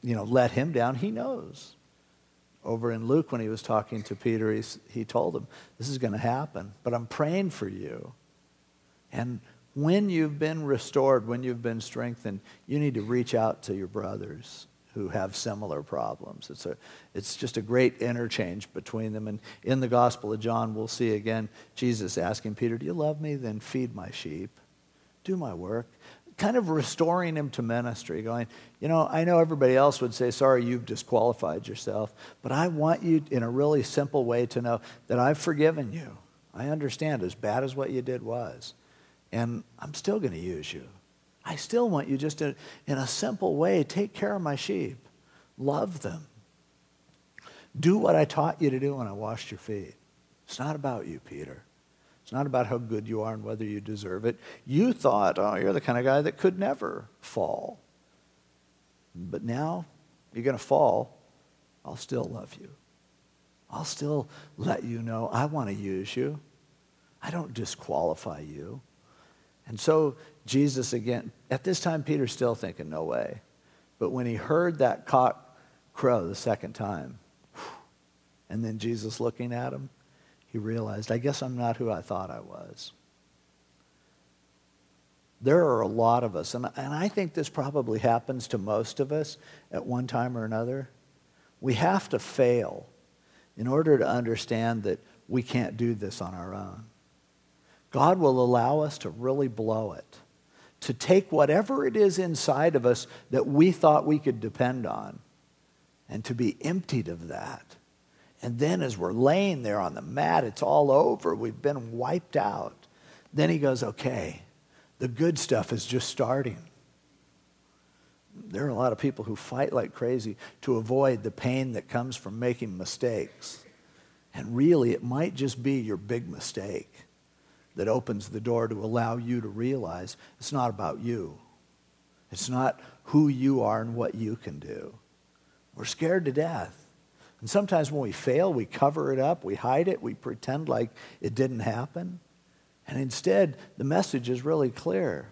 S1: you know, let him down. He knows. Over in Luke, when he was talking to Peter, he, he told him, This is going to happen, but I'm praying for you. And when you've been restored, when you've been strengthened, you need to reach out to your brothers who have similar problems. It's, a, it's just a great interchange between them. And in the Gospel of John, we'll see again Jesus asking Peter, Do you love me? Then feed my sheep, do my work. Kind of restoring him to ministry, going, You know, I know everybody else would say, Sorry, you've disqualified yourself, but I want you in a really simple way to know that I've forgiven you. I understand, as bad as what you did was and I'm still going to use you. I still want you just to, in a simple way, take care of my sheep, love them. Do what I taught you to do when I washed your feet. It's not about you, Peter. It's not about how good you are and whether you deserve it. You thought, oh, you're the kind of guy that could never fall. But now you're going to fall. I'll still love you. I'll still let you know I want to use you. I don't disqualify you. And so Jesus again, at this time, Peter's still thinking, no way. But when he heard that cock crow the second time, and then Jesus looking at him, he realized, I guess I'm not who I thought I was. There are a lot of us, and, and I think this probably happens to most of us at one time or another. We have to fail in order to understand that we can't do this on our own. God will allow us to really blow it, to take whatever it is inside of us that we thought we could depend on, and to be emptied of that. And then as we're laying there on the mat, it's all over. We've been wiped out. Then he goes, okay, the good stuff is just starting. There are a lot of people who fight like crazy to avoid the pain that comes from making mistakes. And really, it might just be your big mistake that opens the door to allow you to realize it's not about you. It's not who you are and what you can do. We're scared to death. And sometimes when we fail, we cover it up, we hide it, we pretend like it didn't happen. And instead, the message is really clear.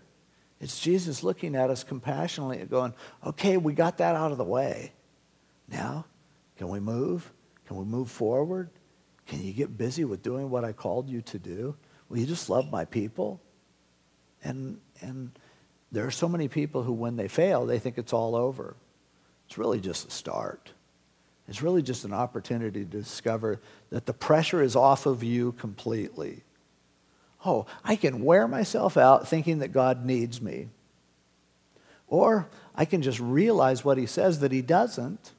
S1: It's Jesus looking at us compassionately and going, okay, we got that out of the way. Now, can we move? Can we move forward? Can you get busy with doing what I called you to do? Will you just love my people? And, and there are so many people who, when they fail, they think it's all over. It's really just a start. It's really just an opportunity to discover that the pressure is off of you completely oh, I can wear myself out thinking that God needs me. Or I can just realize what he says that he doesn't,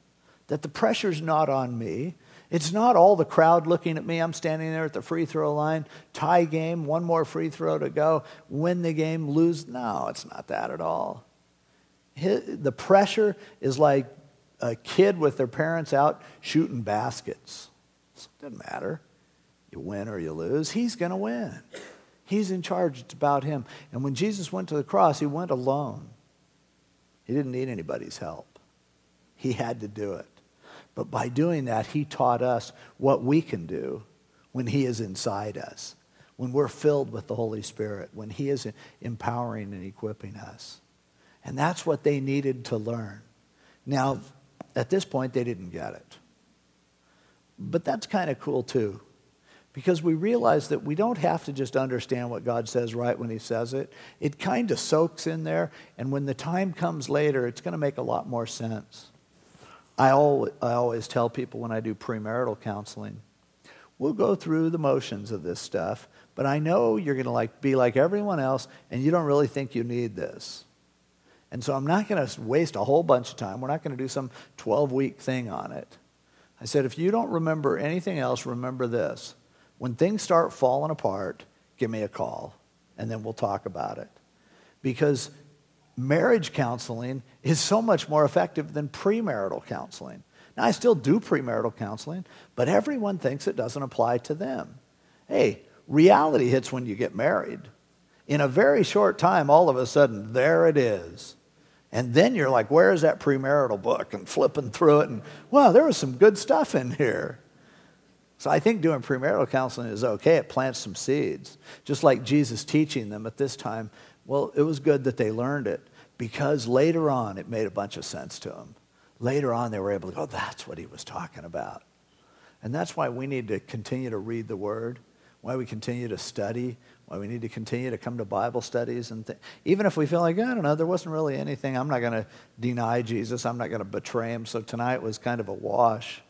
S1: that the pressure's not on me. It's not all the crowd looking at me. I'm standing there at the free throw line, tie game, one more free throw to go, win the game, lose. No, it's not that at all. The pressure is like a kid with their parents out shooting baskets. It doesn't matter. You win or you lose, he's going to win. He's in charge. It's about him. And when Jesus went to the cross, he went alone. He didn't need anybody's help. He had to do it. But by doing that, he taught us what we can do when he is inside us, when we're filled with the Holy Spirit, when he is empowering and equipping us. And that's what they needed to learn. Now, at this point, they didn't get it. But that's kind of cool, too because we realize that we don't have to just understand what God says right when He says it. It kind of soaks in there, and when the time comes later, it's going to make a lot more sense. I always, I always tell people when I do premarital counseling, we'll go through the motions of this stuff, but I know you're going to like be like everyone else, and you don't really think you need this. And so I'm not going to waste a whole bunch of time. We're not going to do some 12 week thing on it. I said, if you don't remember anything else, remember this when things start falling apart, give me a call and then we'll talk about it. Because marriage counseling is so much more effective than premarital counseling. Now, I still do premarital counseling, but everyone thinks it doesn't apply to them. Hey, reality hits when you get married. In a very short time, all of a sudden, there it is. And then you're like, where is that premarital book? And flipping through it, and wow, there was some good stuff in here. So I think doing premarital counseling is okay. It plants some seeds. Just like Jesus teaching them at this time, well, it was good that they learned it because later on it made a bunch of sense to them. Later on they were able to go, that's what he was talking about. And that's why we need to continue to read the word, why we continue to study, why we need to continue to come to Bible studies. And th- even if we feel like, I don't know, there wasn't really anything, I'm not going to deny Jesus, I'm not going to betray him. So tonight was kind of a wash.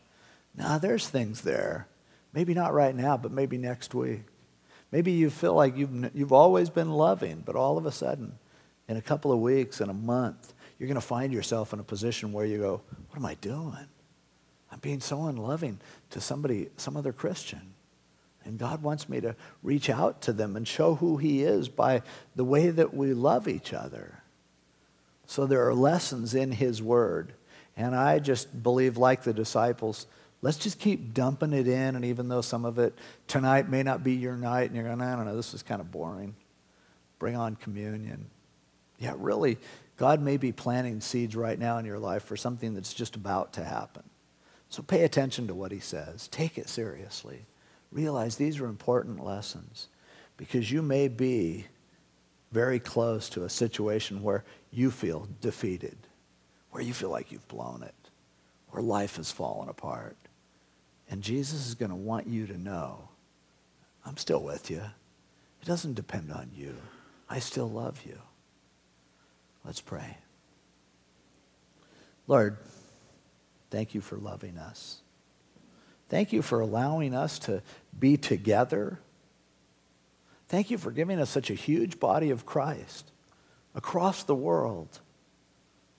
S1: Now, there's things there Maybe not right now, but maybe next week. Maybe you feel like you've, you've always been loving, but all of a sudden, in a couple of weeks, in a month, you're going to find yourself in a position where you go, What am I doing? I'm being so unloving to somebody, some other Christian. And God wants me to reach out to them and show who He is by the way that we love each other. So there are lessons in His Word. And I just believe, like the disciples, Let's just keep dumping it in, and even though some of it tonight may not be your night, and you're going, I don't know, this is kind of boring. Bring on communion. Yeah, really, God may be planting seeds right now in your life for something that's just about to happen. So pay attention to what he says. Take it seriously. Realize these are important lessons because you may be very close to a situation where you feel defeated, where you feel like you've blown it, where life has fallen apart. And Jesus is going to want you to know, I'm still with you. It doesn't depend on you. I still love you. Let's pray. Lord, thank you for loving us. Thank you for allowing us to be together. Thank you for giving us such a huge body of Christ across the world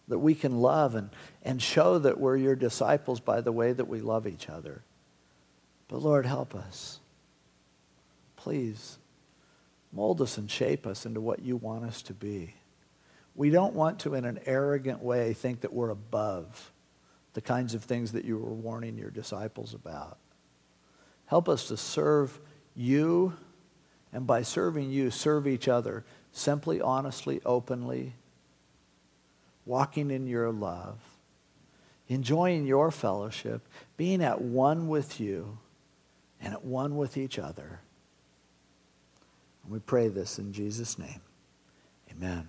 S1: that we can love and, and show that we're your disciples by the way that we love each other. But Lord, help us. Please mold us and shape us into what you want us to be. We don't want to, in an arrogant way, think that we're above the kinds of things that you were warning your disciples about. Help us to serve you, and by serving you, serve each other simply, honestly, openly, walking in your love, enjoying your fellowship, being at one with you and at one with each other. And we pray this in Jesus' name. Amen.